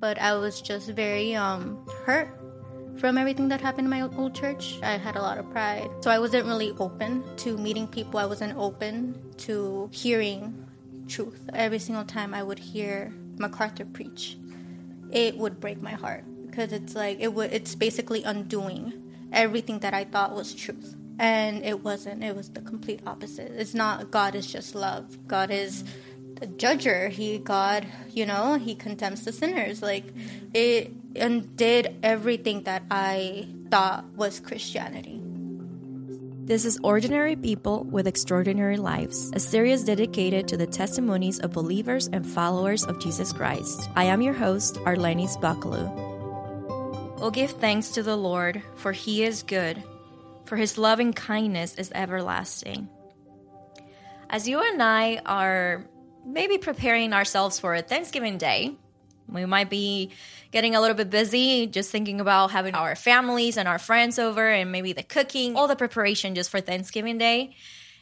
but I was just very um, hurt from everything that happened in my old church. I had a lot of pride. So I wasn't really open to meeting people. I wasn't open to hearing truth. Every single time I would hear MacArthur preach, it would break my heart because it's like it would it's basically undoing everything that I thought was truth. And it wasn't. It was the complete opposite. It's not God is just love. God is the judger. He God, you know, he condemns the sinners. Like it undid everything that I thought was Christianity. This is Ordinary People with Extraordinary Lives, a series dedicated to the testimonies of believers and followers of Jesus Christ. I am your host, Arlenis Bakalu. Oh, give thanks to the Lord, for he is good, for his loving kindness is everlasting. As you and I are maybe preparing ourselves for a Thanksgiving Day, we might be getting a little bit busy just thinking about having our families and our friends over and maybe the cooking, all the preparation just for Thanksgiving Day.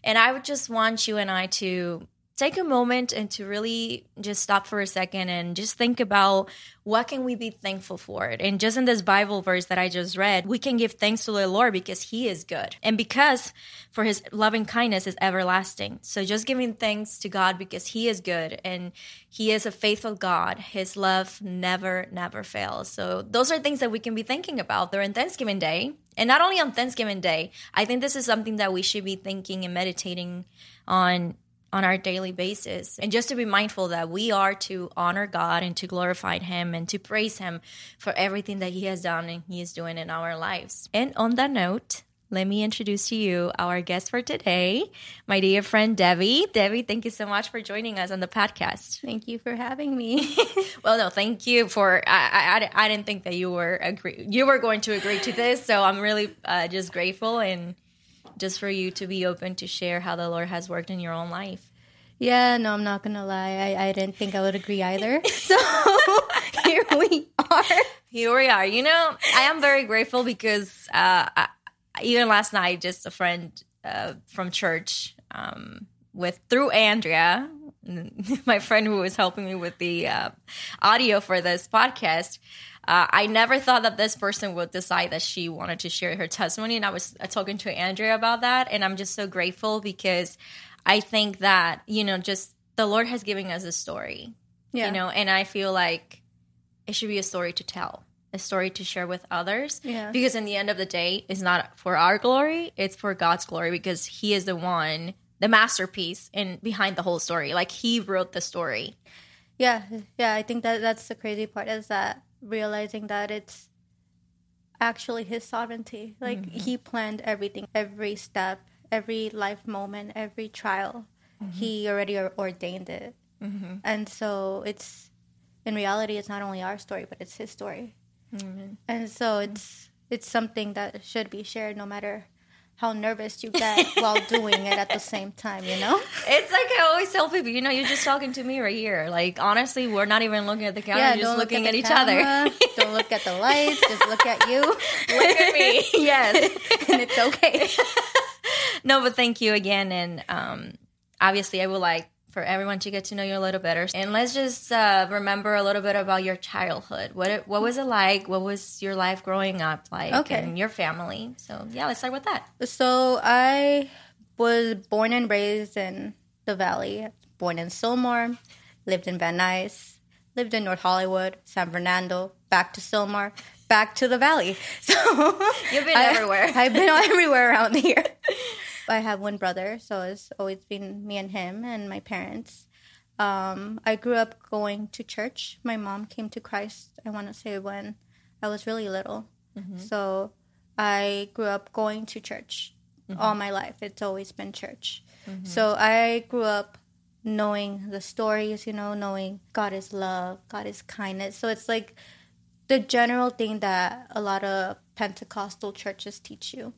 And I would just want you and I to take a moment and to really just stop for a second and just think about what can we be thankful for? And just in this bible verse that i just read we can give thanks to the lord because he is good and because for his loving kindness is everlasting. So just giving thanks to god because he is good and he is a faithful god. His love never never fails. So those are things that we can be thinking about during thanksgiving day. And not only on thanksgiving day i think this is something that we should be thinking and meditating on on our daily basis. And just to be mindful that we are to honor God and to glorify Him and to praise Him for everything that He has done and He is doing in our lives. And on that note, let me introduce to you our guest for today, my dear friend Debbie. Debbie, thank you so much for joining us on the podcast. Thank you for having me. well, no, thank you for. I, I, I didn't think that you were agree. You were going to agree to this, so I'm really uh, just grateful and just for you to be open to share how the Lord has worked in your own life. Yeah, no, I'm not gonna lie. I, I didn't think I would agree either. So here we are. Here we are. You know, I am very grateful because uh, I, even last night, just a friend uh, from church um, with through Andrea, my friend who was helping me with the uh, audio for this podcast. Uh, I never thought that this person would decide that she wanted to share her testimony. And I was uh, talking to Andrea about that. And I'm just so grateful because I think that, you know, just the Lord has given us a story, yeah. you know, and I feel like it should be a story to tell, a story to share with others. Yeah. Because in the end of the day, it's not for our glory, it's for God's glory because He is the one, the masterpiece in behind the whole story. Like He wrote the story. Yeah, yeah. I think that that's the crazy part is that realizing that it's actually his sovereignty. Like mm-hmm. he planned everything, every step, every life moment, every trial. Mm-hmm. He already ordained it. Mm-hmm. And so it's in reality it's not only our story, but it's his story. Mm-hmm. And so it's it's something that should be shared no matter how nervous you get while doing it at the same time, you know? It's like I always tell people, you know, you're just talking to me right here. Like, honestly, we're not even looking at the camera, yeah, just looking at, at each camera, other. don't look at the lights, just look at you. Look at me. yes. and it's okay. no, but thank you again. And um, obviously, I would like for everyone to get to know you a little better. And let's just uh, remember a little bit about your childhood. What what was it like? What was your life growing up like? Okay. And your family. So yeah, let's start with that. So I was born and raised in the Valley. Born in Sylmar, lived in Van Nuys, lived in North Hollywood, San Fernando, back to Sylmar, back to the Valley. So you've been I, everywhere. I've been everywhere around here. I have one brother, so it's always been me and him and my parents. Um, I grew up going to church. My mom came to Christ, I want to say, when I was really little. Mm-hmm. So I grew up going to church mm-hmm. all my life. It's always been church. Mm-hmm. So I grew up knowing the stories, you know, knowing God is love, God is kindness. So it's like the general thing that a lot of Pentecostal churches teach you.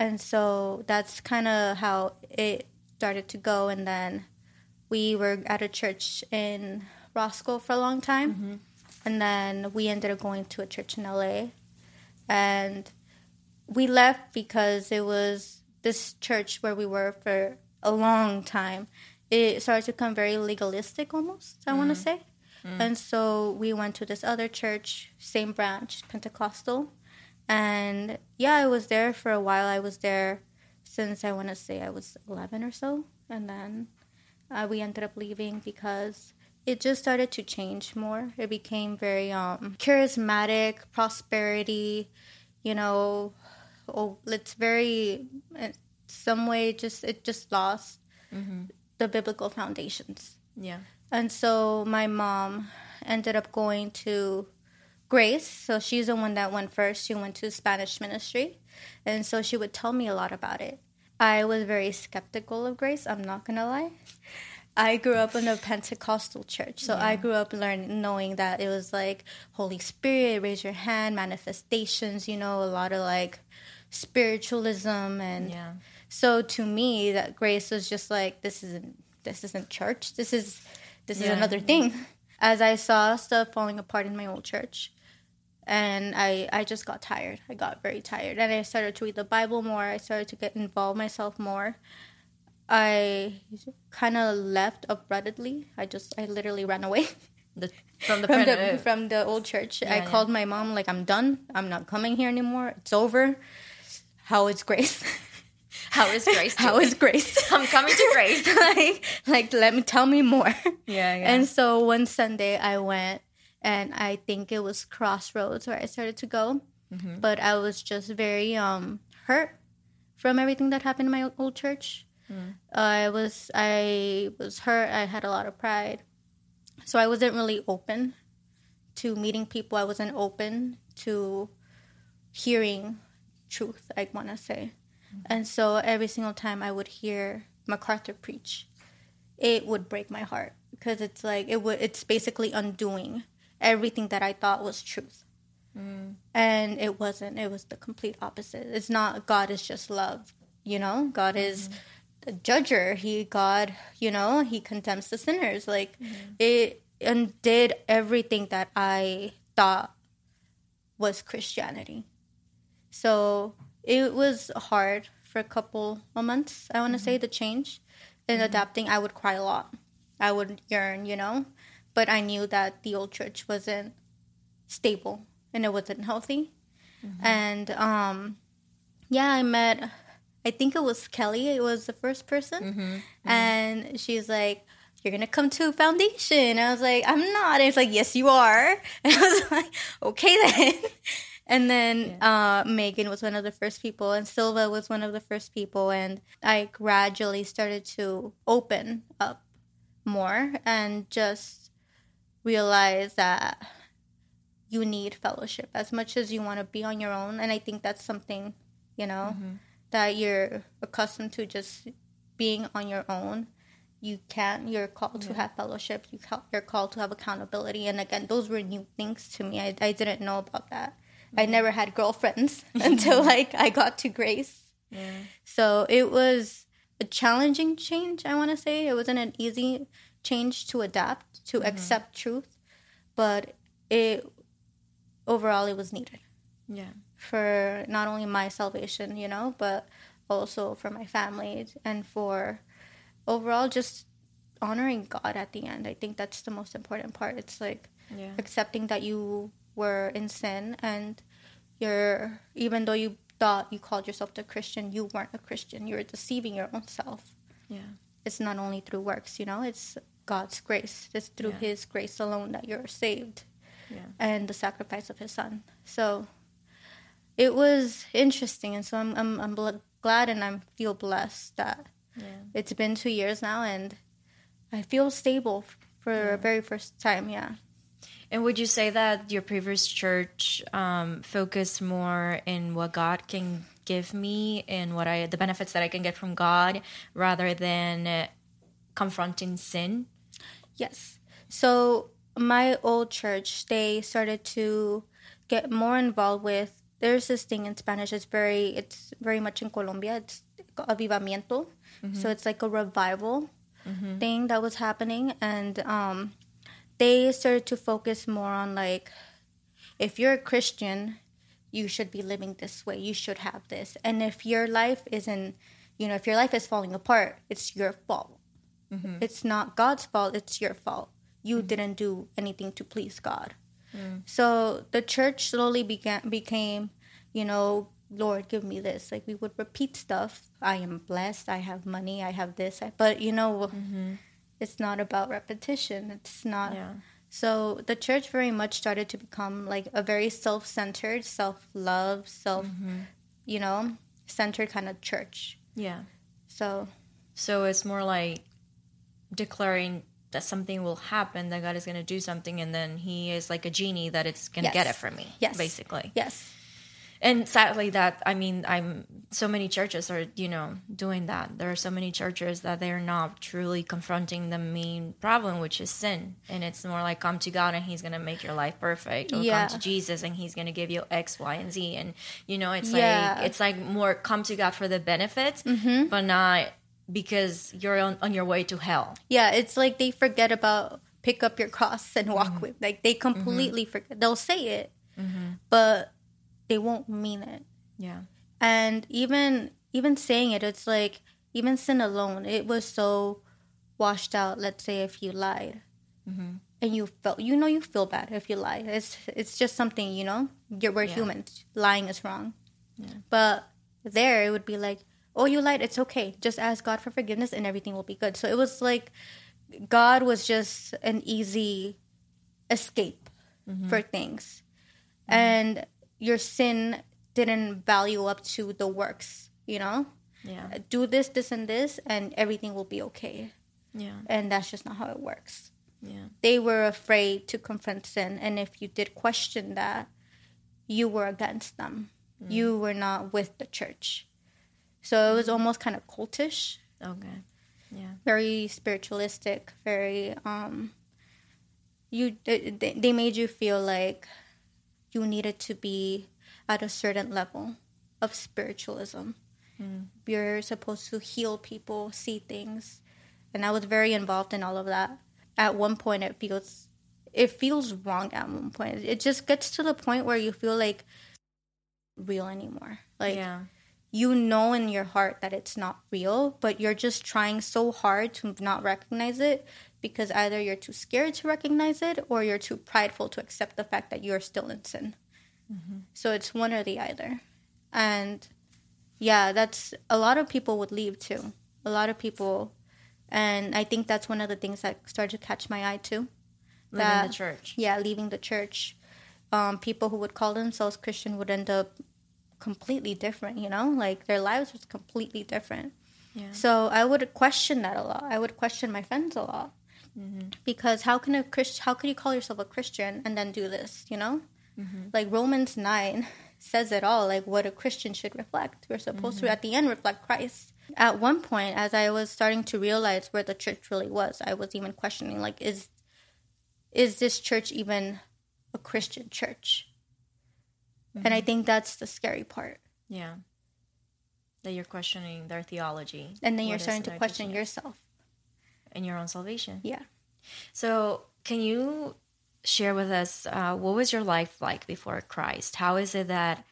And so that's kind of how it started to go and then we were at a church in roscoe for a long time mm-hmm. and then we ended up going to a church in la and we left because it was this church where we were for a long time it started to become very legalistic almost i mm-hmm. want to say And so we went to this other church, same branch, Pentecostal. And yeah, I was there for a while. I was there since I want to say I was 11 or so. And then uh, we ended up leaving because it just started to change more. It became very um, charismatic, prosperity, you know. Oh, it's very, in some way, just it just lost the biblical foundations. Yeah. And so my mom ended up going to Grace. So she's the one that went first. She went to Spanish ministry. And so she would tell me a lot about it. I was very skeptical of Grace, I'm not going to lie. I grew up in a Pentecostal church. So I grew up learning knowing that it was like Holy Spirit, raise your hand, manifestations, you know, a lot of like spiritualism and Yeah. so to me that grace was just like this isn't this isn't church. This is this is another thing. As I saw stuff falling apart in my old church, and I I just got tired. I got very tired, and I started to read the Bible more. I started to get involved myself more. I kind of left abruptly. I just I literally ran away The, from the, from the from the old church. I Yeah, called my mom like I'm done. I'm not coming here anymore. It's over. How is Grace? How is Grace? How doing? is Grace? I'm coming to Grace. like like let me tell me more. Yeah, yeah. And so one Sunday I went and I think it was Crossroads where I started to go. Mm-hmm. But I was just very um hurt from everything that happened in my old church. Mm. I was I was hurt. I had a lot of pride. So I wasn't really open to meeting people. I wasn't open to hearing truth, I want to say. And so every single time I would hear MacArthur preach, it would break my heart because it's like it would it's basically undoing everything that I thought was truth. Mm. And it wasn't. It was the complete opposite. It's not God is just love, you know? God is mm-hmm. the judger. He God, you know, he condemns the sinners. Like mm-hmm. it undid everything that I thought was Christianity. So it was hard for a couple of months, I want to say, mm-hmm. the change and adapting. I would cry a lot. I would yearn, you know, but I knew that the old church wasn't stable and it wasn't healthy. And um, yeah, I met, I think it was Kelly, it was the first person. And she's like, you're gonna come to foundation. I was like, I'm not. And it's like, yes, you are. And I was like, okay then. And then uh, Megan was one of the first people, and Silva was one of the first people, and I gradually started to open up more and just realize that you need fellowship as much as you want to be on your own. And I think that's something, you know, mm-hmm. that you're accustomed to just being on your own. You can't. You're called to have fellowship. You ca- you're called to have accountability. And again, those were new things to me. I, I didn't know about that. I mm-hmm. never had girlfriends until like I got to Grace. yeah. So it was a challenging change, I want to say. It wasn't an easy change to adapt, to mm-hmm. accept truth, but it overall it was needed Yeah. for not only my salvation, you know, but also for my family and for overall just honoring God at the end. I think that's the most important part. It's like Yeah. accepting that you were in sin and you're even though you thought you called yourself a Christian, you weren't a Christian. You were deceiving your own self. Yeah. It's not only through works, you know, it's God's grace. It's through Yeah. his grace alone that you're saved Yeah. and the sacrifice of his son. So it was interesting and so I'm I'm, I'm bl- glad and I feel blessed that Yeah. it's been 2 years now and I feel stable for the very first time, yeah. And would you say that your previous church um, focused more in what God can give me and what I the benefits that I can get from God rather than confronting sin? Yes. So my old church, they started to get more involved with. There's this thing in Spanish. It's very, it's very much in Colombia. It's avivamiento. So it's like a revival thing that was happening, and um, they started to focus more on like, if you're a Christian, you should be living this way. You should have this, and if your life isn't, you know, if your life is falling apart, it's your fault. Mm-hmm. It's not God's fault, it's your fault. you mm-hmm. didn't do anything to please God. Mm. So the church slowly began became, you know, Lord, give me this. Like we would repeat stuff. I am blessed. I have money. I have this. I, but you know, mm-hmm. it's not about repetition. It's not. Yeah. So the church very much started to become like a very self-centered, self-love, self, mm-hmm. you know, centered kind of church. Yeah. So So it's more like declaring that something will happen, that God is going to do something, and then He is like a genie that it's going to Yes. get it from me. Yes. Basically. yes, And sadly, that, I mean, I'm, so many churches are, you know, doing that. There are so many churches that they're not truly confronting the main problem, which is sin. And it's more like come to God and He's going to make your life perfect. Or Yeah. come to Jesus and He's going to give you X, Y, and Z. And, you know, it's Yeah. like, it's like more come to God for the benefits, Mm-hmm. but not because you're on, on your way to hell. yeah. It's like they forget about pick up your cross and walk mm-hmm. with. Like they mm-hmm. completely forget. They'll say it, mm-hmm. but they won't mean it. Yeah. and even even saying it it's like even sin alone it was so washed out let's say if you lied. Mm-hmm. And you felt you know you feel bad if you lie. It's it's just something you know? You're we're Yeah. humans lying is wrong. But there it would be like oh you lied it's okay. Just ask god for forgiveness and everything will be good. So it was like god was just an easy escape mm-hmm. for things. Mm-hmm. And your sin didn't value up to the works you know Yeah. do this this and this and everything will be okay Yeah. and that's just not how it works Yeah. they were afraid to confront sin and if you did question that you were against them you were not with the church so it was almost kind of cultish Okay. Yeah. very spiritualistic very um you they, they made you feel like you needed to be at a certain level of spiritualism. Mm. You're supposed to heal people see things. And i was very involved in all of that. At one point it feels it feels wrong at one point. It just gets to the point where you feel like real anymore. Like yeah. you know in your heart that it's not real, but you're just trying so hard to not recognize it because either you're too scared to recognize it or you're too prideful to accept the fact that you're still in sin. So it's one or the other. And yeah, that's a lot of people would leave too. A lot of people. And I think that's one of the things that started to catch my eye too. In That- the church. Yeah, leaving the church. Um, people who would call themselves Christian would end up completely different, you know? Like their lives was completely different. Yeah. So I would question that a lot. I would question my friends a lot. Mm-hmm. Because how can a Christ how can you call yourself a Christian and then do this, you know? Mm-hmm. Like Romans 9 says it all, like what a Christian should reflect. We're supposed to mm-hmm. at the end reflect Christ. At one point as I was starting to realize where the church really was, I was even questioning like is is this church even a Christian church? And I think that's the scary part. Yeah. That you're questioning their theology. And then you're starting to question yourself. And your own salvation. Yeah. So, can you share with us uh, what was your life like before Christ? How is it that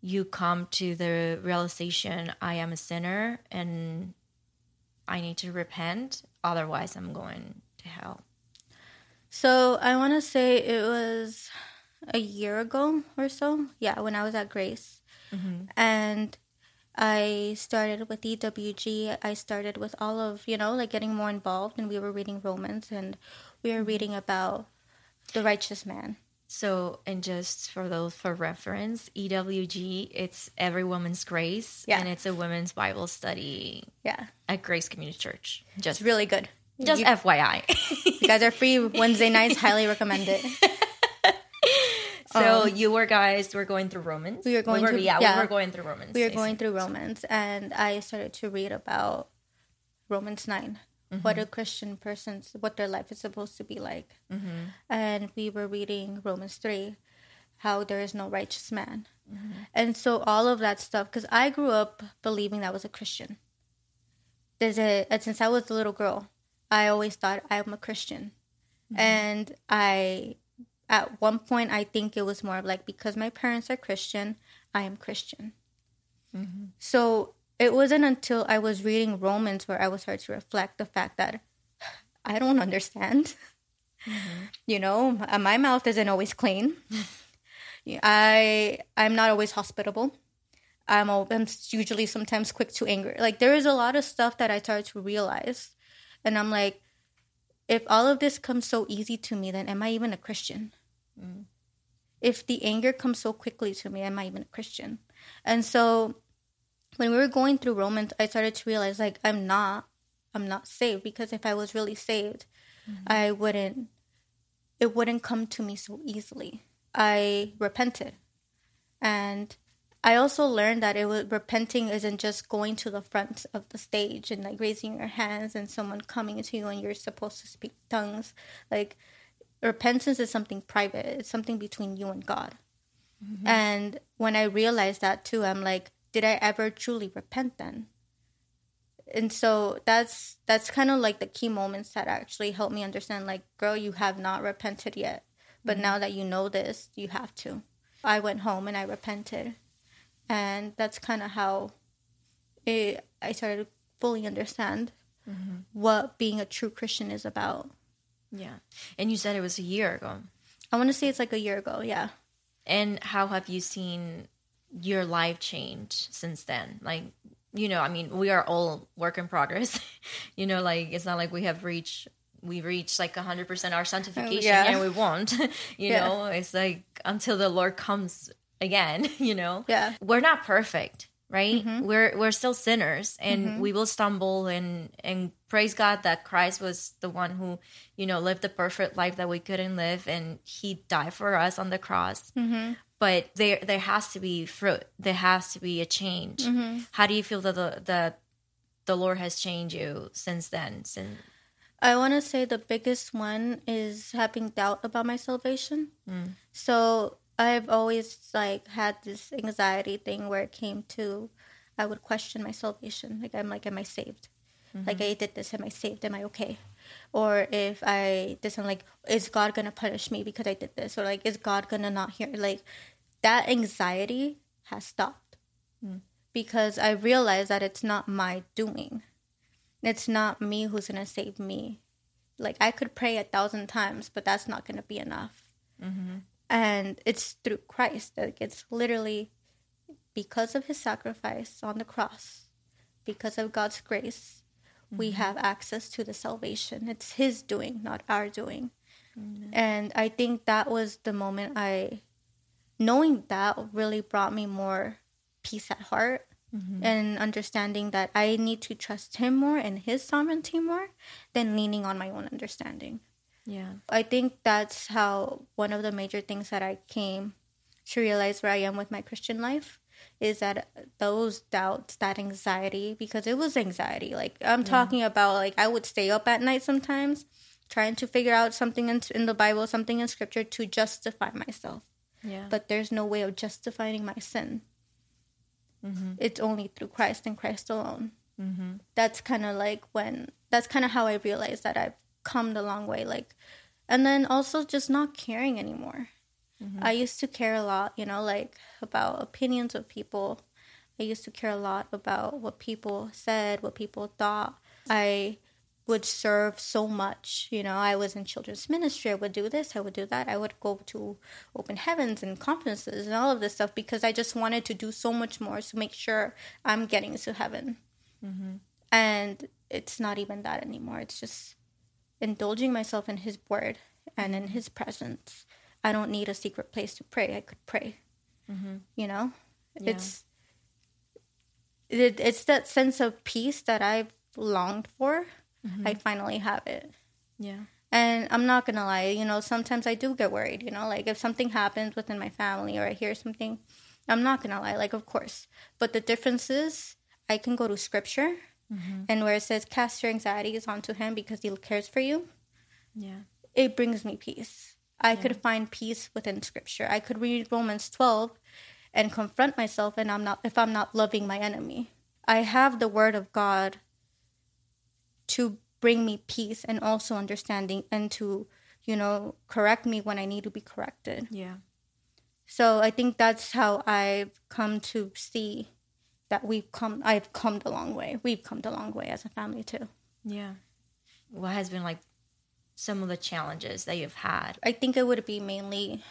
you come to the realization I am a sinner and I need to repent, otherwise I'm going to hell? So I want to say it was a year ago or so. Yeah, when I was at Grace. And I started with EWG. I started with all of, you know, like getting more involved. And we were reading Romans and we were mm-hmm. reading about the righteous man. So, and just for those for reference, EWG, it's Every Woman's Grace, Yeah. and it's a women's Bible study Yeah, at Grace Community Church. Just, it's really good. just you, FYI. you guys are free Wednesday nights. Highly recommend it. so um, you were guys were going through Romans. Um, We were going through- yeah, yeah. we were going through Romans. we were going through Romans, and I started to read about Romans 9 what a mm-hmm. Christian person's what their life is supposed to be like, mm-hmm. and we were reading Romans three, how there is no righteous man, mm-hmm. and so all of that stuff. Because I grew up believing that I was a Christian. There's a uh, since I was a little girl, I always thought I'm a Christian, and I. At one point, I think it was more of like because my parents are Christian, I am Christian. Mm-hmm. So it wasn't until I was reading Romans where I was starting to reflect the fact that I don't understand. Mm-hmm. You know, my mouth isn't always clean. I I'm not always hospitable. I'm, I'm usually sometimes quick to anger. Like there is a lot of stuff that I started to realize, and I'm like, if all of this comes so easy to me, then am I even a Christian? Mm. If the anger comes so quickly to me, am I even a Christian? And so when we were going through Romans, I started to realize like I'm not, I'm not saved because if I was really saved, mm-hmm. I wouldn't, it wouldn't come to me so easily. I repented, and I also learned that it was repenting isn't just going to the front of the stage and like raising your hands and someone coming to you and you're supposed to speak tongues. Like repentance is something private. It's something between you and God. Mm-hmm. And when I realized that too, I'm like, did I ever truly repent then? And so that's that's kind of like the key moments that actually helped me understand like, girl, you have not repented yet. But mm-hmm. now that you know this, you have to. I went home and I repented. And that's kind of how it, I started to fully understand mm-hmm. what being a true Christian is about. Yeah. And you said it was a year ago. I want to say it's like a year ago, yeah. And how have you seen your life change since then? Like, you know, I mean, we are all work in progress. you know, like it's not like we have reached we reached like 100% our oh, sanctification yeah. and we won't. you Yeah. know, it's like until the Lord comes again, you know. Yeah. We're not perfect, right? Mm-hmm. We're we're still sinners and mm-hmm. we will stumble and and praise God that Christ was the one who, you know, lived the perfect life that we couldn't live and he died for us on the cross mm-hmm. but there there has to be fruit. There has to be a change. How do you feel that the that the Lord has changed you since then? Since I want to say the biggest one is having doubt about my salvation. Mm. So I've always like had this anxiety thing where it came to I would question my salvation. Like I'm like, am I saved? Like mm-hmm. I did this, am I saved? Am I okay? Or if I did something like, is God gonna punish me because I did this? Or like, is God gonna not hear? Like that anxiety has stopped mm. because I realized that it's not my doing. It's not me who's gonna save me. Like I could pray a thousand times, but that's not gonna be enough. Mm-hmm. And it's through Christ. Like it's literally because of His sacrifice on the cross, because of God's grace, we mm-hmm. have access to the salvation. It's His doing, not our doing. And I think that was the moment I, knowing that really brought me more peace at heart mm-hmm. and understanding that I need to trust Him more and His sovereignty more than leaning on my own understanding. Yeah, I think that's how one of the major things that I came to realize where I am with my Christian life is that those doubts, that anxiety, because it was anxiety. Like I'm talking about, like I would stay up at night sometimes trying to figure out something in, in the Bible, something in Scripture to justify myself. yeah, But there's no way of justifying my sin. Mm-hmm. It's only through Christ and Christ alone. Mm-hmm. That's kind of like when, that's kind of how I realized that I've come the long way. Like, and then also just not caring anymore. Mm-hmm. I used to care a lot, you know, like about opinions of people. I used to care a lot about what people said, what people thought. I would serve so much, you know. I was in children's ministry. I would do this, I would do that. I would go to open heavens and conferences and all of this stuff because I just wanted to do so much more to make sure I'm getting to heaven. Mm-hmm. And it's not even that anymore. It's just indulging myself in His Word and in His presence. I don't need a secret place to pray. I could pray. Mm-hmm. You know, it's it, it's that sense of peace that I've longed for. Mm-hmm. I finally have it. yeah, And I'm not gonna lie, you know, sometimes I do get worried, you know, like if something happens within my family or I hear something, I'm not gonna lie, like of course. But the difference is I can go to scripture Mm-hmm. and where it says cast your anxieties onto him because he cares for you, yeah, it brings me peace. I could find peace within scripture. I could read Romans 12 and confront myself and I'm not if I'm not loving my enemy. I have the word of God to bring me peace and also understanding and to, you know, correct me when I need to be corrected. yeah, So I think that's how I've come to see that we've come I've come a long way. We've come a long way as a family too. yeah. What has been like some of the challenges that you've had? I think it would be mainly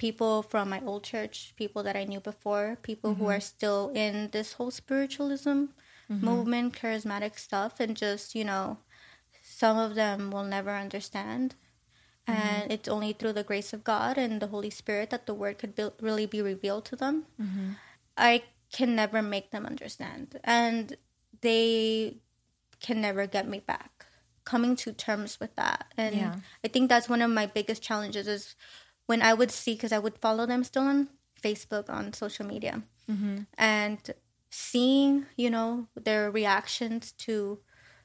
people from my old church, people that I knew before, people who mm-hmm. are still in this whole spiritualism mm-hmm. movement, charismatic stuff, and just, you know, some of them will never understand. Mm-hmm. And it's only through the grace of God and the Holy Spirit that the word could be, really be revealed to them. I can never make them understand. And they can never get me back. Coming to terms with that. And Yeah. I think that's one of my biggest challenges is when I would see, because I would follow them still on Facebook, on social media, mm-hmm. and seeing, you know, their reactions to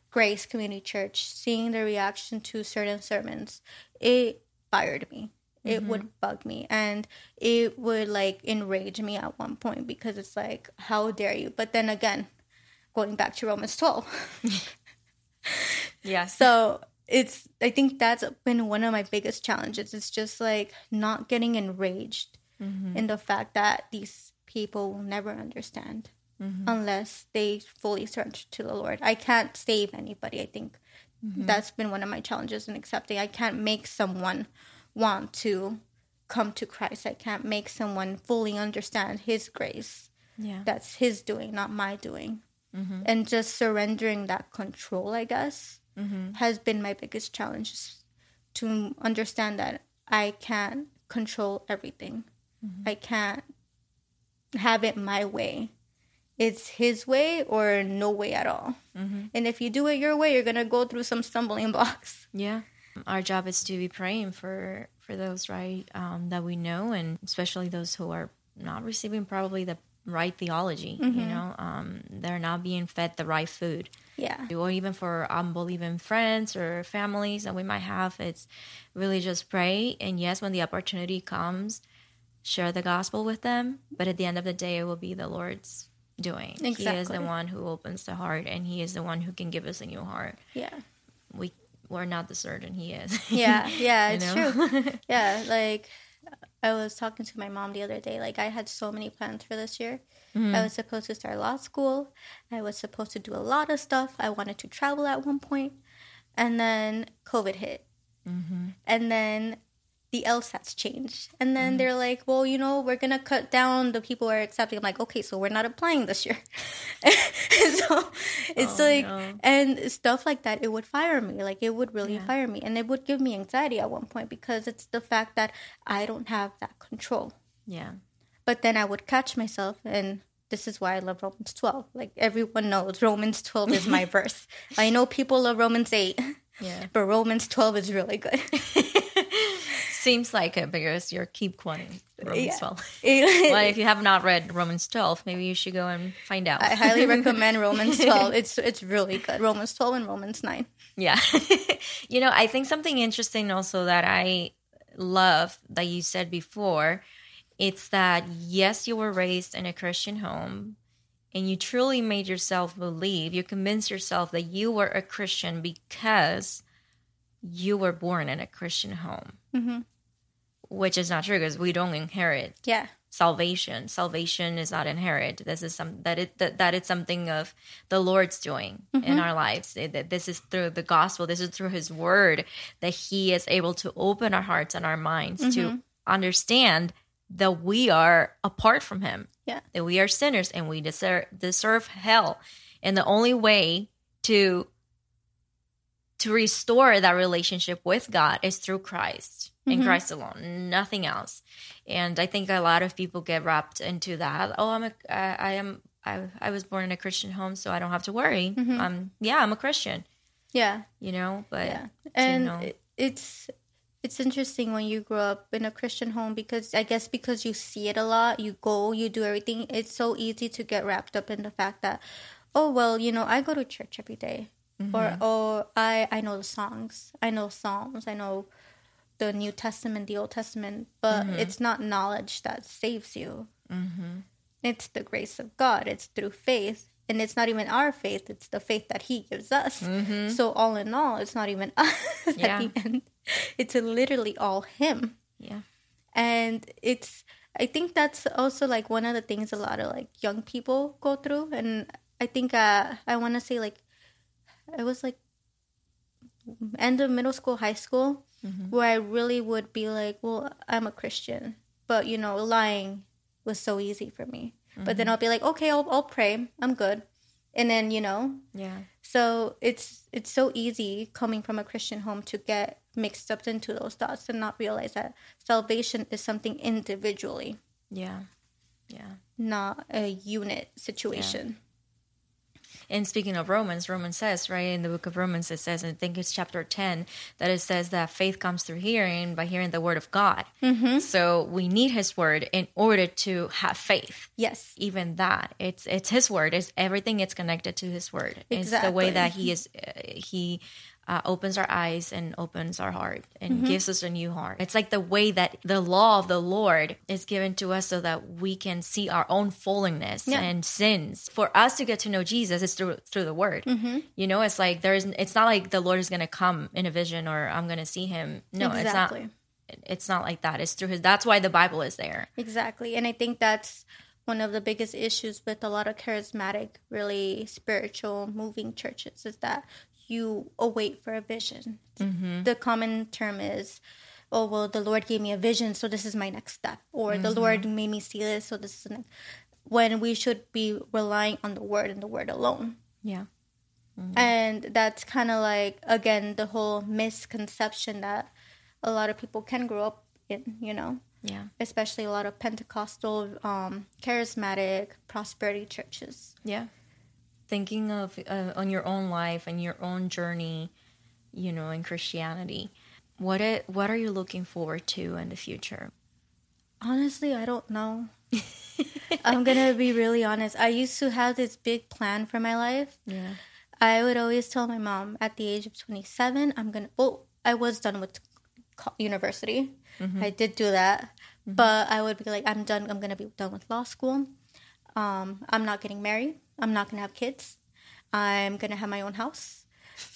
Grace Community Church, seeing their reaction to certain sermons, it fired me. It would mm-hmm. bug me and it would like enrage me at one point because it's like, how dare you? But then again, going back to Romans 12. Yes. So it's I think that's been one of my biggest challenges. It's just like not getting enraged mm-hmm. in the fact that these people will never understand mm-hmm. unless they fully surrender to the Lord. I can't save anybody. I think that's been one of my challenges in accepting. I can't make someone want to come to Christ. I can't make someone fully understand his grace. yeah. That's his doing, not my doing. Mm-hmm. And just surrendering that control, I guess, mm-hmm. has been my biggest challenge to understand that I can't control everything. Mm-hmm. I can't have it my way. It's his way or no way at all. And if you do it your way, you're going to go through some stumbling blocks. Yeah. Our job is to be praying for for those right um, that we know, and especially those who are not receiving probably the right theology. You know, um, they're not being fed the right food. Yeah. Or even for unbelieving friends or families that we might have, it's really just pray. And yes, when the opportunity comes, share the gospel with them. But at the end of the day, it will be the Lord's doing. He is the one who opens the heart, and He is the one who can give us a new heart. Yeah. We we're not the surgeon; He is. Yeah, yeah, it's know? true. Yeah, like I was talking to my mom the other day. Like I had so many plans for this year. Mm-hmm. I was supposed to start law school. I was supposed to do a lot of stuff. I wanted to travel at one point, and then COVID hit, Mm-hmm. and then the LSATs changed, and Mm-hmm. then they're like, "Well, you know, we're gonna cut down the people who are accepting." I'm like, "Okay, so we're not applying this year." so it's Oh, like, no. and stuff like that, it would fire me. Like it would really Yeah. fire me, and it would give me anxiety at one point because it's the fact that I don't have that control. yeah. But then I would catch myself, and this is why I love Romans 12. Like everyone knows, Romans 12 is my verse. I know people love Romans 8, Yeah. but Romans 12 is really good. Seems like it because you keep quoting Romans Yeah. 12. Well, if you have not read Romans 12, maybe you should go and find out. I highly recommend Romans 12. It's it's really good. Romans 12 and Romans 9. Yeah. you know, I think something interesting also that I love that you said before, it's that yes, you were raised in a Christian home and you truly made yourself believe, you convinced yourself that you were a Christian because you were born in a Christian home. Mm-hmm. Which is not true because we don't inherit Yeah. salvation. Salvation is not inherent. This is some that it that, that it's something of the Lord's doing in mm-hmm. our lives. That this is through the gospel. This is through His Word that He is able to open our hearts and our minds to mm-hmm. understand that we are apart from Him. Yeah. That we are sinners and we deserve deserve hell. And the only way to to restore that relationship with God is through Christ and Christ alone, nothing else. And I think a lot of people get wrapped into that. Oh, I'm a, I, I am, I, I was born in a Christian home, so I don't have to worry. Um, yeah, I'm a Christian, Yeah. you know. But Yeah. And know. it, it's it's interesting when you grow up in a Christian home because I guess because you see it a lot, you go, you do everything. It's so easy to get wrapped up in the fact that, oh well, you know, I go to church every day. or oh, I I know the songs, I know psalms, I know the New Testament, the Old Testament, but mm-hmm. it's not knowledge that saves you. Mm-hmm. It's the grace of God. It's through faith. And it's not even our faith, it's the faith that He gives us. Mm-hmm. So, all in all, it's not even us Yeah. at the end. It's literally all Him. yeah, And it's, I think that's also like one of the things a lot of like young people go through. And I think uh, I want to say like, it was like end of middle school, high school, Mm-hmm. where I really would be like, well, I'm a Christian, but you know, lying was so easy for me. But then mm-hmm. I'll be like, okay, I'll, I'll pray. I'm good. And then, you know, Yeah. so it's it's so easy coming from a Christian home to get mixed up into those thoughts and not realize that salvation is something individually, Yeah. Yeah. not a unit situation. And speaking of Romans, Romans says, right, in the book of Romans, it says, I think it's chapter 10, that it says that faith comes through hearing by hearing the word of God. Mm-hmm. So we need his word in order to have faith. Yes. Even that, it's it's his word. It's everything. It's connected to his word. It's the way that he is. Uh, he uh, opens our eyes and opens our heart and Mm-hmm. gives us a new heart. It's like the way that the law of the Lord is given to us so that we can see our own fallenness Yeah. and sins. For us to get to know Jesus is through through the Word. Mm-hmm. You know, it's like there is. It's not like the Lord is going to come in a vision or I'm going to see Him. No, Exactly. it's not. It's not like that. It's through His. That's why the Bible is there. Exactly. And I think that's one of the biggest issues with a lot of charismatic, really spiritual, moving churches is that you await for a vision. Mm-hmm. The common term is, oh, well, the Lord gave me a vision, so this is my next step. Or the mm-hmm. Lord made me see this, so this is the next. When we should be relying on the Word and the Word alone. Yeah. Mm-hmm. And that's kind of like, again, the whole misconception that a lot of people can grow up in, you know? Yeah. especially a lot of Pentecostal, um, charismatic, prosperity churches. Yeah. Thinking of uh, on your own life and your own journey, you know, in Christianity. What it, what are you looking forward to in the future? Honestly, I don't know. I'm gonna be really honest. I used to have this big plan for my life. Yeah. I would always tell my mom at the age of 27, I'm gonna. Well, I was done with university. I did do that, but I would be like, I'm done. I'm gonna be done with law school. Um, I'm not getting married. I'm not gonna have kids. I'm gonna have my own house.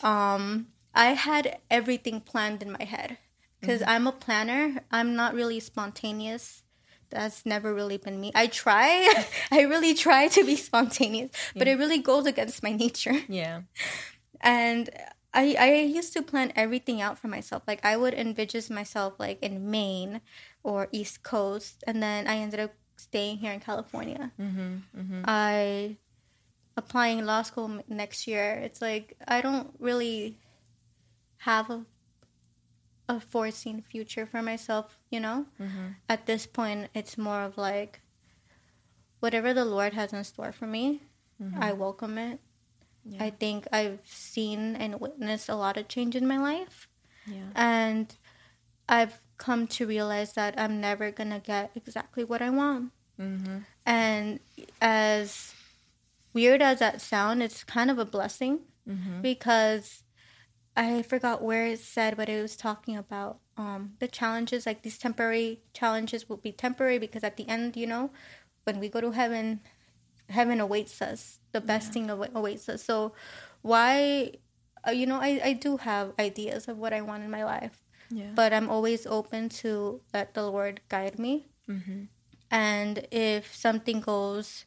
Um, I had everything planned in my head because I'm a planner. I'm not really spontaneous. That's never really been me. I try. I really try to be spontaneous, but it really goes against my nature Yeah. and I, I used to plan everything out for myself. Like I would envision myself like in Maine or East Coast, and then I ended up staying here in California. Mm-hmm, I applying law school next year. It's like I don't really have a a foreseen future for myself. You know, at this point, it's more of like whatever the Lord has in store for me. I welcome it. I think I've seen and witnessed a lot of change in my life. Yeah. And I've come to realize that I'm never going to get exactly what I want. Mm-hmm. And as weird as that sound, it's kind of a blessing Mm-hmm. because I forgot where it said, but it was talking about um, the challenges, like these temporary challenges will be temporary because at the end, you know, when we go to heaven, heaven awaits us. The best thing awa- awaits us. So, why, uh, you know, I, I do have ideas of what I want in my life, Yeah. but I'm always open to let the Lord guide me. Mm-hmm. And if something goes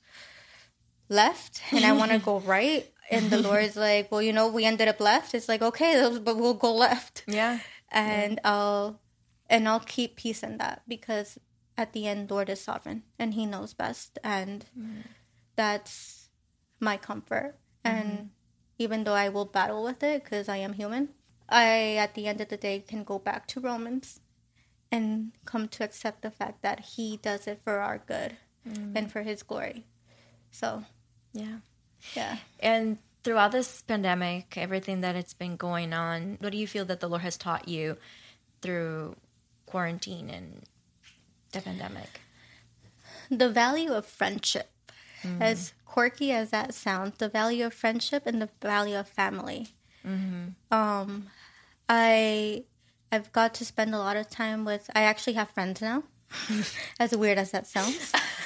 left and I want to go right, and the Lord's like, well, you know, we ended up left. It's like, okay, but we'll go left, Yeah. and I'll and I'll keep peace in that because at the end, Lord is sovereign and He knows best, and mm-hmm. that's my comfort. Mm-hmm. And even though I will battle with it because I am human, I at the end of the day can go back to Romans and come to accept the fact that He does it for our good mm-hmm. and for His glory. So, Yeah. yeah. And throughout this pandemic, everything that it's been going on, what do you feel that the Lord has taught you through quarantine and the pandemic? the value of friendship as quirky as that sounds the value of friendship and the value of family um i i've got to spend a lot of time with i actually have friends now as weird as that sounds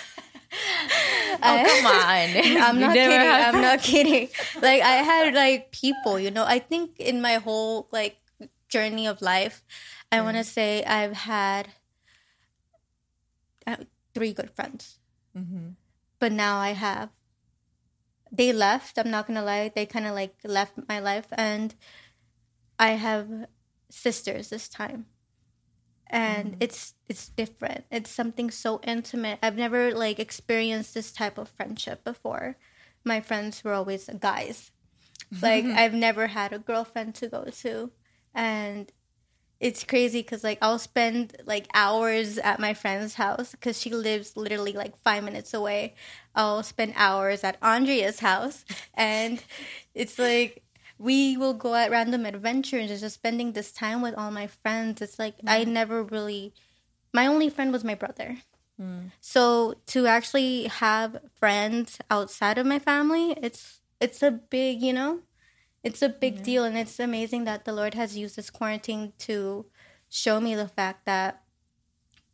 Oh, come on. I'm not kidding. I'm not kidding. Like I had like people, you know. I think in my whole like journey of life, I want to say I've had uh, three good friends. But now I have. They left. I'm not gonna lie. They kind of like left my life, and I have sisters this time. And it's it's different. It's something so intimate. I've never like experienced this type of friendship before. My friends were always guys. Like I've never had a girlfriend to go to. And it's crazy because like I'll spend like hours at my friend's house because she lives literally like five minutes away. I'll spend hours at Andrea's house, and it's like we will go at random adventures and just spending this time with all my friends. It's like I mm. never really. My only friend was my brother. Mm. So to actually have friends outside of my family, it's it's a big, you know, it's a big deal and it's amazing that the lord has used this quarantine to show me the fact that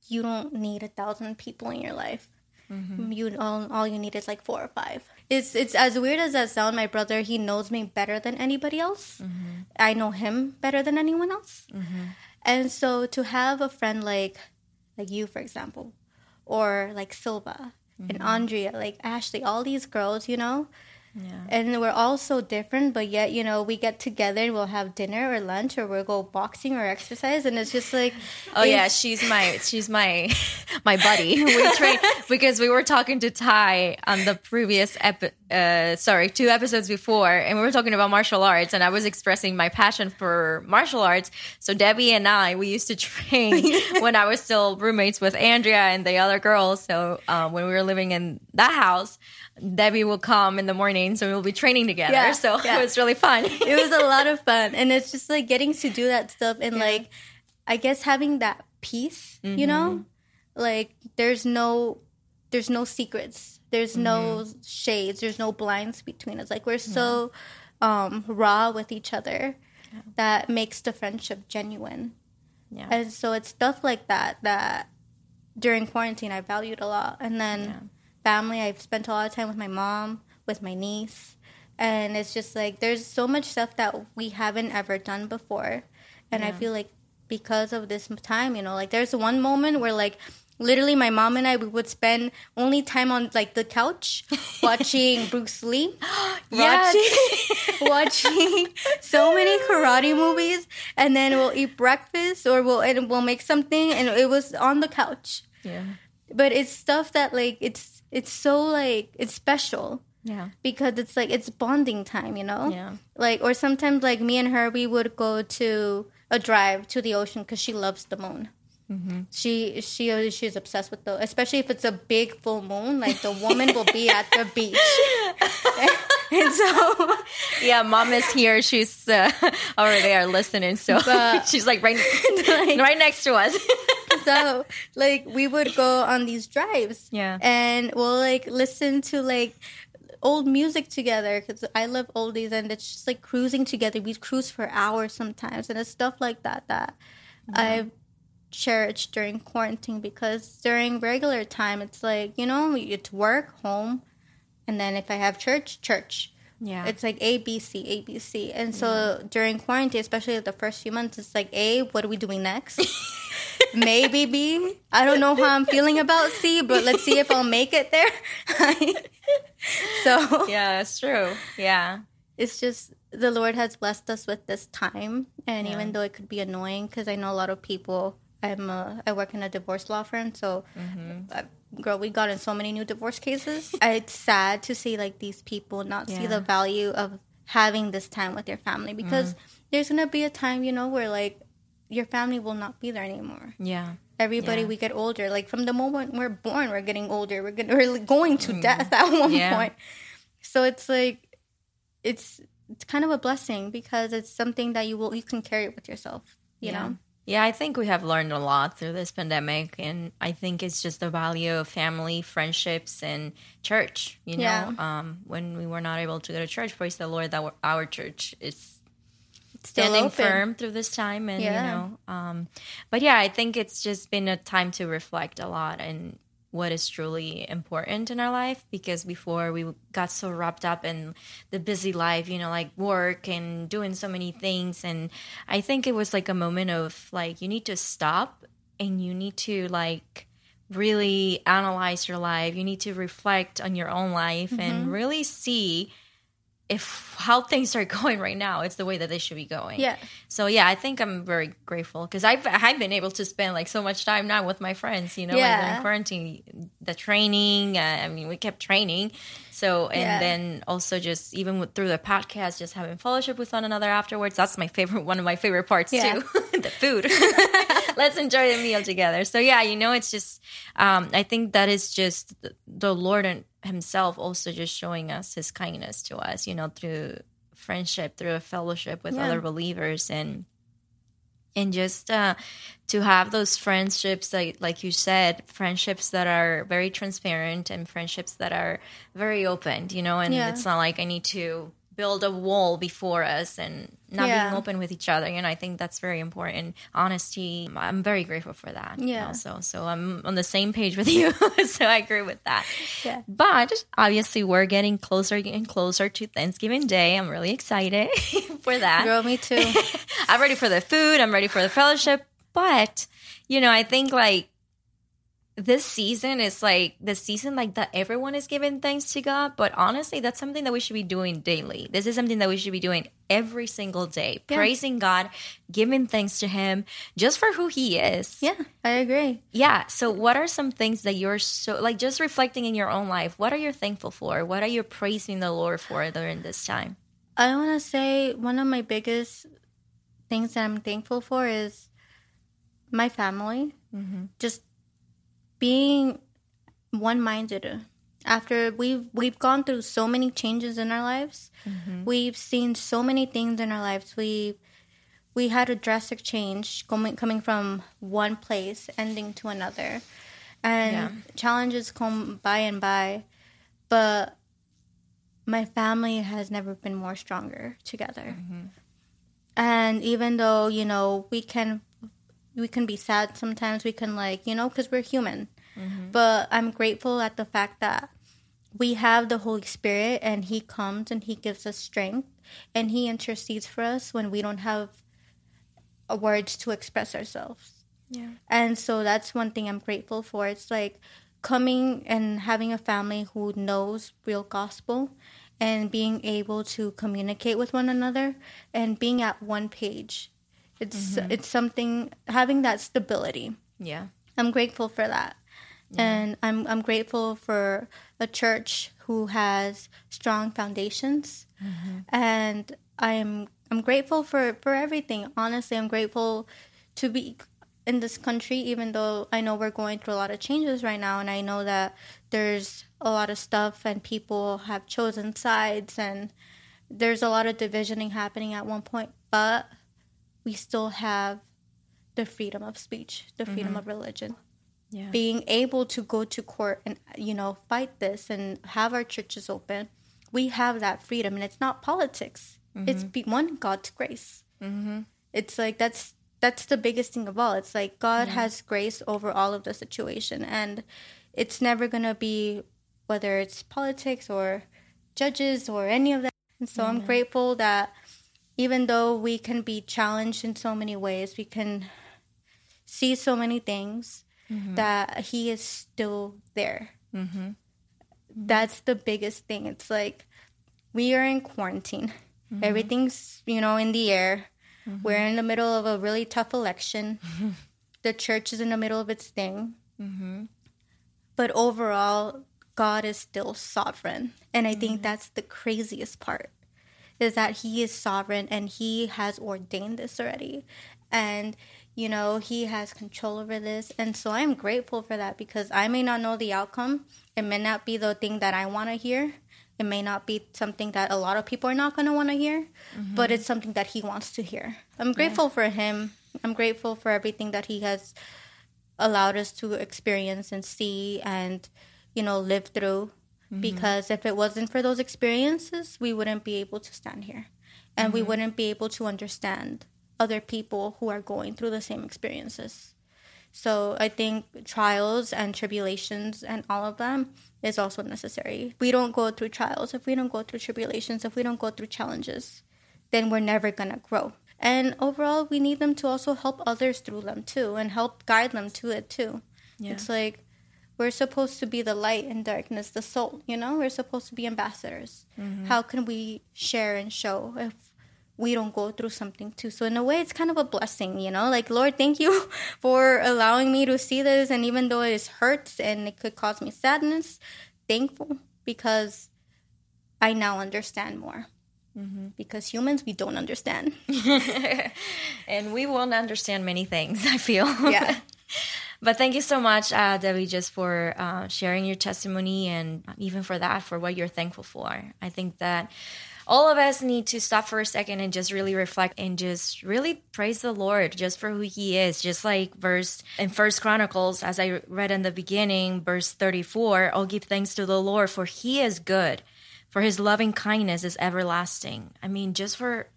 you don't need a thousand people in your life Mm-hmm. you all, all you need is like four or five. It's it's as weird as that sound my brother he knows me better than anybody else. Mm-hmm. I know him better than anyone else. Mm-hmm. And so to have a friend like like you for example or like silva and andrea like ashley all these girls you know Yeah. and we're all so different but yet you know we get together and we'll have dinner or lunch or we'll go boxing or exercise and it's just like Oh yeah, she's my she's my my buddy. We train because we were talking to Ty on the previous epi- uh sorry, two episodes before and we were talking about martial arts and I was expressing my passion for martial arts. So Debbie and I we used to train when I was still roommates with Andrea and the other girls. So um, when we were living in that house, Debbie will come in the morning so we'll be training together. Yeah, so yeah. it was really fun. it was a lot of fun. And it's just like getting to do that stuff and like i guess having that peace you know? Like there's no there's no secrets. There's no shades. There's no blinds between us. Like we're so um raw with each other that makes the friendship genuine. Yeah. and so it's stuff like that that during quarantine I valued a lot. And then family, I've spent a lot of time with my mom, with my niece. And it's just like there's so much stuff that we haven't ever done before. And I feel like because of this time, you know, like there's one moment where like literally my mom and I we would spend only time on like the couch watching Bruce Lee. Watching, watching so many karate movies and then we'll eat breakfast or we'll and we'll make something and it was on the couch Yeah. but it's stuff that like it's it's so like it's special Yeah. because it's like it's bonding time you know Yeah. like or sometimes like me and her we would go to a drive to the ocean because she loves the moon she she she's obsessed with the especially if it's a big full moon like the woman will be at the beach and so Yeah, mom is here. She's uh, over there listening, so But- she's like right, right next to us. so like we would go on these drives Yeah. and we'll like listen to like old music together because i love oldies and it's just like cruising together we cruise for hours sometimes and it's stuff like that that i've cherished during quarantine because during regular time it's like you know it's work home and then if i have church church Yeah. it's like A B C A B C, and so during quarantine, especially the first few months, it's like A, what are we doing next? Maybe B. I don't know how I'm feeling about C, but let's see if I'll make it there. so yeah, that's true. Yeah. it's just the Lord has blessed us with this time, and even though it could be annoying, because I know a lot of people. I'm a, I work in a divorce law firm, so uh, girl, we got in so many new divorce cases. it's sad to see like these people not see the value of having this time with their family because there's gonna be a time, you know, where like your family will not be there anymore. Yeah. Everybody, Yeah. we get older. Like from the moment we're born, we're getting older. We're, we're going to death at one Mm. Yeah. point. So it's like, it's it's kind of a blessing because it's something that you will you can carry with yourself. You yeah. know, Yeah, I think we have learned a lot through this pandemic, and I think it's just the value of family, friendships, and church. You know, Yeah. um, when we were not able to go to church, praise the Lord that our- church is standing open. firm through this time and you know um but yeah i think it's just been a time to reflect a lot and what is truly important in our life because before we got so wrapped up in the busy life you know like work and doing so many things. And i think it was like a moment of like you need to stop and you need to like really analyze your life. You need to reflect on your own life and really see if how things are going right now, it's the way that they should be going. Yeah. So yeah, I think I'm very grateful because I've I've been able to spend like so much time now with my friends. You know, Yeah. like in quarantine, the training. Uh, I mean, we kept training. So and Yeah. then also just even with, through the podcast, just having fellowship with one another afterwards. That's my favorite. One of my favorite parts Yeah. too. the food. Let's enjoy the meal together. So yeah, you know, it's just. Um, I think that is just the, the Lord and Himself also just showing us His kindness to us. You know, through friendship, through a fellowship with Yeah. other believers, and and just uh, to have those friendships like like you said friendships that are very transparent and friendships that are very open you know and Yeah. it's not like i need to build a wall before us and not Yeah. being open with each other you know i think that's very important honesty i'm very grateful for that Yeah. also so i'm on the same page with you so i agree with that Yeah. but obviously we're getting closer and closer to thanksgiving day i'm really excited for that Girl, me too. I'm ready for the food. I'm ready for the fellowship. But, you know, I think like this season is like the season like that everyone is giving thanks to God. But honestly, that's something that we should be doing daily. This is something that we should be doing every single day. Yeah. Praising God, giving thanks to Him just for who He is. yeah, I agree. Yeah. So, what are some things that you're so like just reflecting in your own life? What are you thankful for? What are you praising the Lord for during this time? I want to say one of my biggest things that I'm thankful for is my family. Mm-hmm. Just being one-minded. After we've we've gone through so many changes in our lives, mm-hmm. we've seen so many things in our lives. We we had a drastic change coming coming from one place ending to another, and Yeah. challenges come by and by, but my family has never been more stronger together. Mm-hmm. And even though you know we can we can be sad sometimes, we can like you know because we're human. Mm-hmm. But I'm grateful at the fact that we have the Holy Spirit and He comes and He gives us strength and He intercedes for us when we don't have words to express ourselves. Yeah. And so that's one thing I'm grateful for. It's like coming and having a family who knows real gospel and being able to communicate with one another and being at one page. It's mm-hmm. it's something having that stability. Yeah. I'm grateful for that. And I'm I'm grateful for a church who has strong foundations. Mm-hmm. And I'm I'm grateful for for everything. Honestly, I'm grateful to be in this country even though I know we're going through a lot of changes right now and I know that there's a lot of stuff and people have chosen sides and there's a lot of divisioning happening at one point, but we still have the freedom of speech, the freedom of religion. Yeah. being able to go to court and you know fight this and have our churches open we have that freedom and it's not politics. It's be one god's grace. Mm-hmm. it's like that's that's the biggest thing of all it's like god has grace over all of the situation and it's never gonna be whether it's politics or judges or any of that and so i'm grateful that even though we can be challenged in so many ways we can see so many things mm-hmm. that he is still there. Mm-hmm. That's the biggest thing. It's like we are in quarantine. Mm-hmm. Everything's, you know, in the air. Mm-hmm. We're in the middle of a really tough election. Mm-hmm. the church is in the middle of its thing. Mm-hmm. But overall, God is still sovereign. And I think that's the craziest part is that he is sovereign and he has ordained this already. And you know, he has control over this. And so I'm grateful for that because I may not know the outcome. It may not be the thing that I want to hear. It may not be something that a lot of people are not going to want to hear, mm-hmm. but it's something that he wants to hear. I'm grateful for him. I'm grateful for everything that he has allowed us to experience and see and, you know, live through. Mm-hmm. Because if it wasn't for those experiences, we wouldn't be able to stand here and we mm-hmm. wouldn't be able to understand other people who are going through the same experiences. So I think trials and tribulations and all of them is also necessary. We don't go through trials if we don't go through tribulations, if we don't go through challenges, then we're never to grow. And overall, we need them to also help others through them too and help guide them to it too. Yeah. It's like we're supposed to be the light in darkness, the soul, you know? We're supposed to be ambassadors. Mm-hmm. How can we share and show if we don't go through something too? So, in a way, it's kind of a blessing, you know? Like, Lord, thank you for allowing me to see this. And even though it hurts and it could cause me sadness, thankful because I now understand more. Because humans, we don't understand. and we won't understand many things, I feel. Yeah. but thank you so much, uh, Debbie, just for uh, sharing your testimony and even for that, for what you're thankful for. I think that all of us need to stop for a second and just really reflect and just really praise the Lord just for who he is. Just like verse in First Chronicles, as I read in the beginning, verse 34, I'll give thanks to the Lord for he is good, for his loving kindness is everlasting. I mean, just for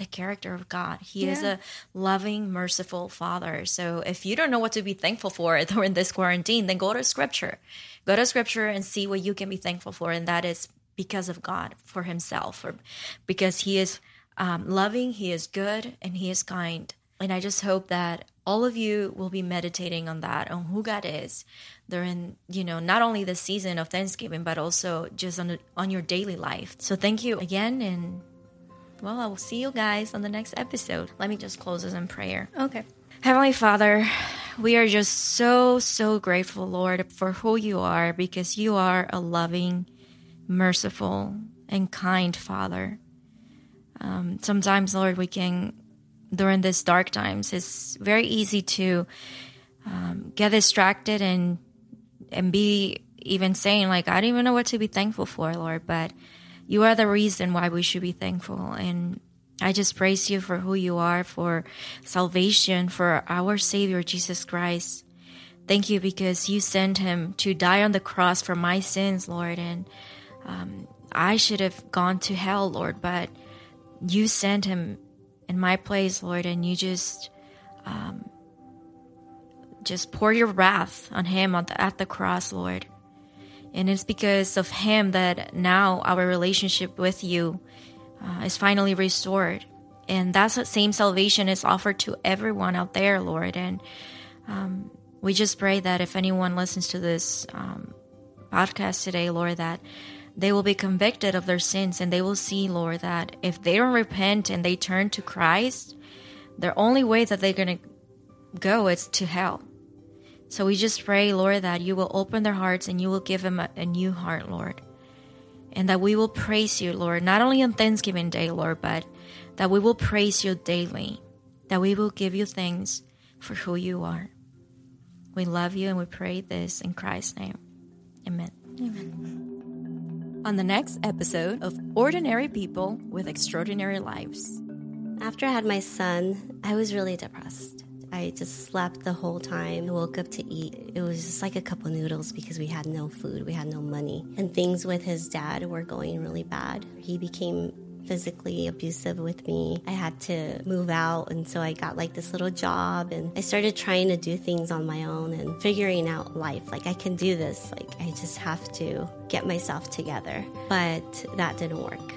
the character of God. He is a loving, merciful Father. So if you don't know what to be thankful for during this quarantine, then go to Scripture. Go to Scripture and see what you can be thankful for, and that is because of God, for Himself, or because He is um, loving, He is good, and He is kind. And I just hope that all of you will be meditating on that, on who God is during, you know, not only the season of Thanksgiving, but also just on on your daily life. So thank you again, and well, I will see you guys on the next episode. Let me just close this in prayer. Okay. Heavenly Father, we are just so, so grateful, Lord, for who you are because you are a loving, merciful, and kind Father. Um, sometimes, Lord, we can, during these dark times, it's very easy to um, get distracted and and be even saying like, I don't even know what to be thankful for, Lord, but you are the reason why we should be thankful and I just praise you for who you are, for salvation, for our Savior, Jesus Christ. Thank you because you sent him to die on the cross for my sins, Lord. And um, I should have gone to hell, Lord, but you sent him in my place, Lord, and you just. Um, just pour your wrath on him at the, at the cross, Lord. And it's because of him that now our relationship with you uh, is finally restored. And that's the same salvation is offered to everyone out there, Lord. And um, we just pray that if anyone listens to this um, podcast today, Lord, that they will be convicted of their sins and they will see, Lord, that if they don't repent and they turn to Christ, the only way that they're going to go is to hell. So we just pray, Lord, that you will open their hearts and you will give them a, a new heart, Lord and that we will praise you, Lord, not only on Thanksgiving Day, Lord, but that we will praise you daily, that we will give you thanks for who you are. We love you and we pray this in Christ's name. Amen. Amen. On the next episode of Ordinary People with Extraordinary Lives. After I had my son, I was really depressed. I just slept the whole time, I woke up to eat. It was just like a cup of noodles because we had no food, we had no money. And things with his dad were going really bad. He became physically abusive with me. I had to move out, and so I got like this little job, and I started trying to do things on my own and figuring out life. Like, I can do this, like, I just have to get myself together. But that didn't work.